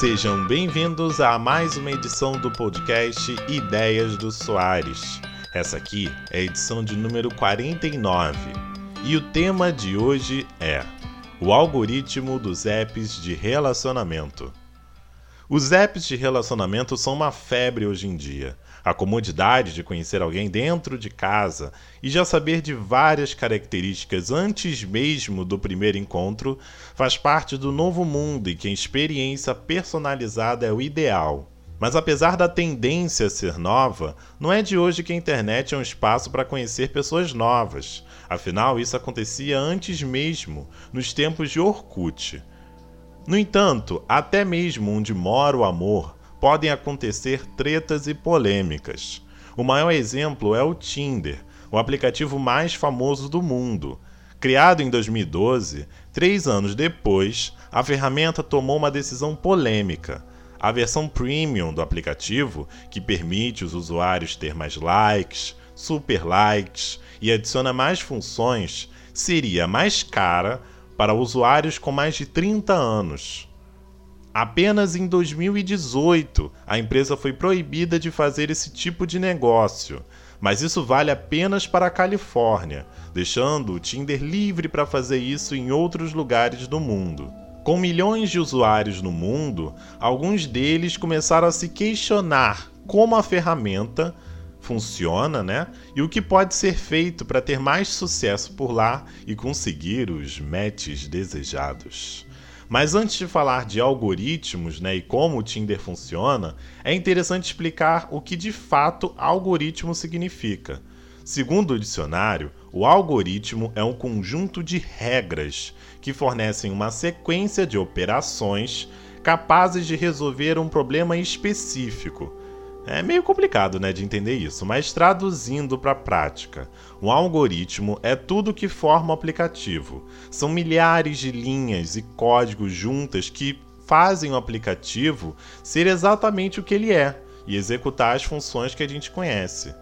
Sejam bem-vindos a mais uma edição do podcast Ideias do Soares. Essa aqui é a edição de número 49 e o tema de hoje é o algoritmo dos apps de relacionamento. Os apps de relacionamento são uma febre hoje em dia. A comodidade de conhecer alguém dentro de casa e já saber de várias características antes mesmo do primeiro encontro faz parte do novo mundo e que a experiência personalizada é o ideal. Mas apesar da tendência a ser nova, não é de hoje que a internet é um espaço para conhecer pessoas novas. Afinal, isso acontecia antes mesmo, nos tempos de Orkut. No entanto, até mesmo onde mora o amor, podem acontecer tretas e polêmicas. O maior exemplo é o Tinder, o aplicativo mais famoso do mundo. Criado em 2012, três anos depois, a ferramenta tomou uma decisão polêmica. A versão premium do aplicativo, que permite os usuários ter mais likes, super likes e adiciona mais funções, seria mais cara para usuários com mais de 30 anos. Apenas em 2018 a empresa foi proibida de fazer esse tipo de negócio, mas isso vale apenas para a Califórnia, deixando o Tinder livre para fazer isso em outros lugares do mundo. Com milhões de usuários no mundo, alguns deles começaram a se questionar como a ferramenta funciona, né? E o que pode ser feito para ter mais sucesso por lá e conseguir os matches desejados. Mas antes de falar de algoritmos né, e como o Tinder funciona, é interessante explicar o que de fato algoritmo significa. Segundo o dicionário, o algoritmo é um conjunto de regras que fornecem uma sequência de operações capazes de resolver um problema específico é meio complicado, né, de entender isso, mas traduzindo para a prática, um algoritmo é tudo que forma o aplicativo. São milhares de linhas e códigos juntas que fazem o aplicativo ser exatamente o que ele é e executar as funções que a gente conhece.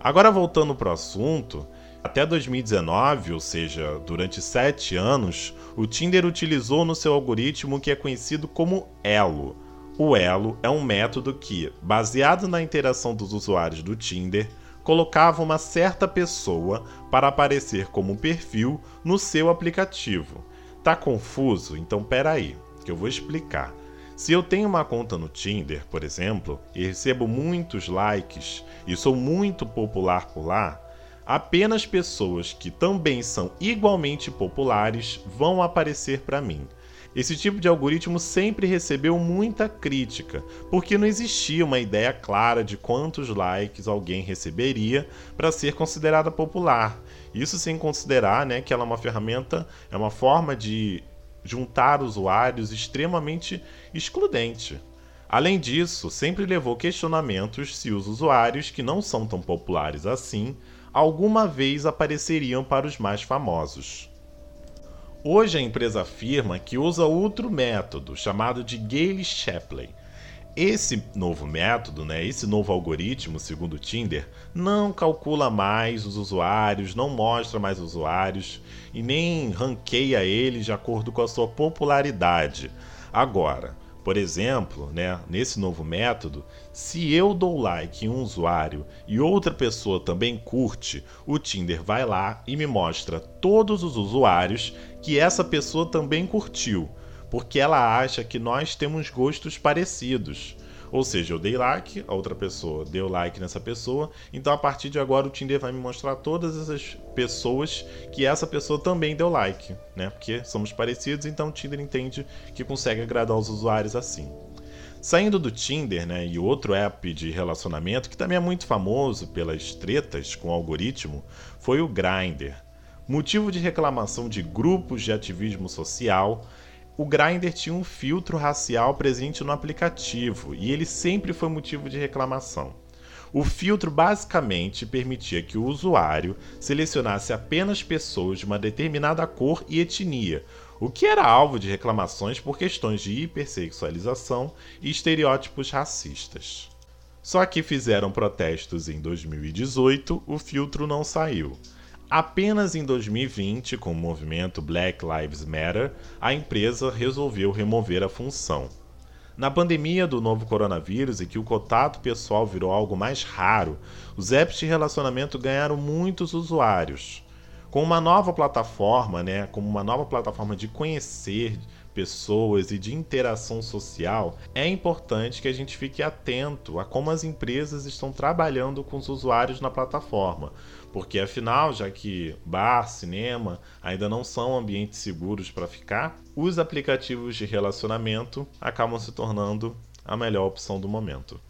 Agora voltando para o assunto, até 2019, ou seja, durante sete anos, o Tinder utilizou no seu algoritmo o que é conhecido como Elo o Elo é um método que, baseado na interação dos usuários do Tinder, colocava uma certa pessoa para aparecer como perfil no seu aplicativo. Tá confuso? Então peraí, que eu vou explicar. Se eu tenho uma conta no Tinder, por exemplo, e recebo muitos likes e sou muito popular por lá, apenas pessoas que também são igualmente populares vão aparecer para mim. Esse tipo de algoritmo sempre recebeu muita crítica, porque não existia uma ideia clara de quantos likes alguém receberia para ser considerada popular. Isso sem considerar né, que ela é uma ferramenta, é uma forma de juntar usuários extremamente excludente. Além disso, sempre levou questionamentos se os usuários que não são tão populares assim alguma vez apareceriam para os mais famosos. Hoje a empresa afirma que usa outro método chamado de Gale Shapley. Esse novo método, né, esse novo algoritmo, segundo o Tinder, não calcula mais os usuários, não mostra mais usuários e nem ranqueia eles de acordo com a sua popularidade. Agora, por exemplo, né, nesse novo método, se eu dou like em um usuário e outra pessoa também curte, o Tinder vai lá e me mostra todos os usuários que essa pessoa também curtiu, porque ela acha que nós temos gostos parecidos. Ou seja, eu dei like, a outra pessoa deu like nessa pessoa, então a partir de agora o Tinder vai me mostrar todas essas pessoas que essa pessoa também deu like, né? Porque somos parecidos, então o Tinder entende que consegue agradar os usuários assim. Saindo do Tinder, né, e outro app de relacionamento que também é muito famoso pelas tretas com o algoritmo, foi o Grindr. Motivo de reclamação de grupos de ativismo social, o Grindr tinha um filtro racial presente no aplicativo e ele sempre foi motivo de reclamação. O filtro basicamente permitia que o usuário selecionasse apenas pessoas de uma determinada cor e etnia, o que era alvo de reclamações por questões de hipersexualização e estereótipos racistas. Só que fizeram protestos em 2018, o filtro não saiu. Apenas em 2020, com o movimento Black Lives Matter, a empresa resolveu remover a função. Na pandemia do novo coronavírus e que o contato pessoal virou algo mais raro, os apps de relacionamento ganharam muitos usuários. Com uma nova plataforma, né, como uma nova plataforma de conhecer pessoas e de interação social, é importante que a gente fique atento a como as empresas estão trabalhando com os usuários na plataforma. Porque afinal, já que bar, cinema ainda não são ambientes seguros para ficar, os aplicativos de relacionamento acabam se tornando a melhor opção do momento.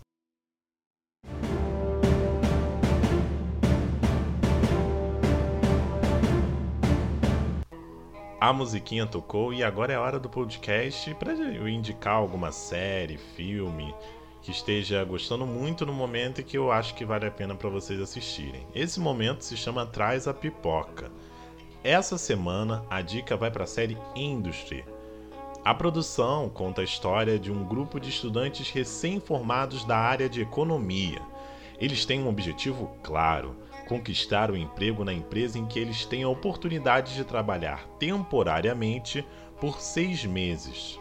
A musiquinha tocou e agora é hora do podcast para eu indicar alguma série, filme que esteja gostando muito no momento e que eu acho que vale a pena para vocês assistirem. Esse momento se chama Traz a Pipoca. Essa semana a dica vai para a série Industry. A produção conta a história de um grupo de estudantes recém-formados da área de economia. Eles têm um objetivo claro conquistar o emprego na empresa em que eles têm a oportunidade de trabalhar temporariamente por seis meses.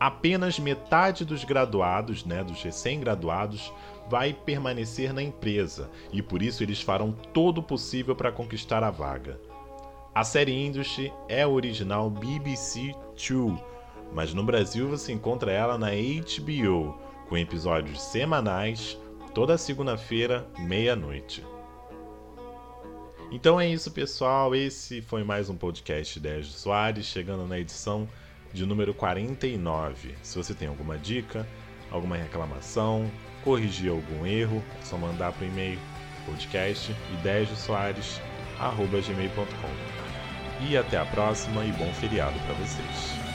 Apenas metade dos graduados, né, dos recém-graduados, vai permanecer na empresa e por isso eles farão todo o possível para conquistar a vaga. A série Industry é original BBC Two, mas no Brasil você encontra ela na HBO, com episódios semanais, toda segunda-feira, meia-noite. Então é isso, pessoal. Esse foi mais um podcast 10 de Soares, chegando na edição de número 49. Se você tem alguma dica, alguma reclamação, corrigir algum erro, é só mandar para o e-mail podcast. E até a próxima e bom feriado para vocês.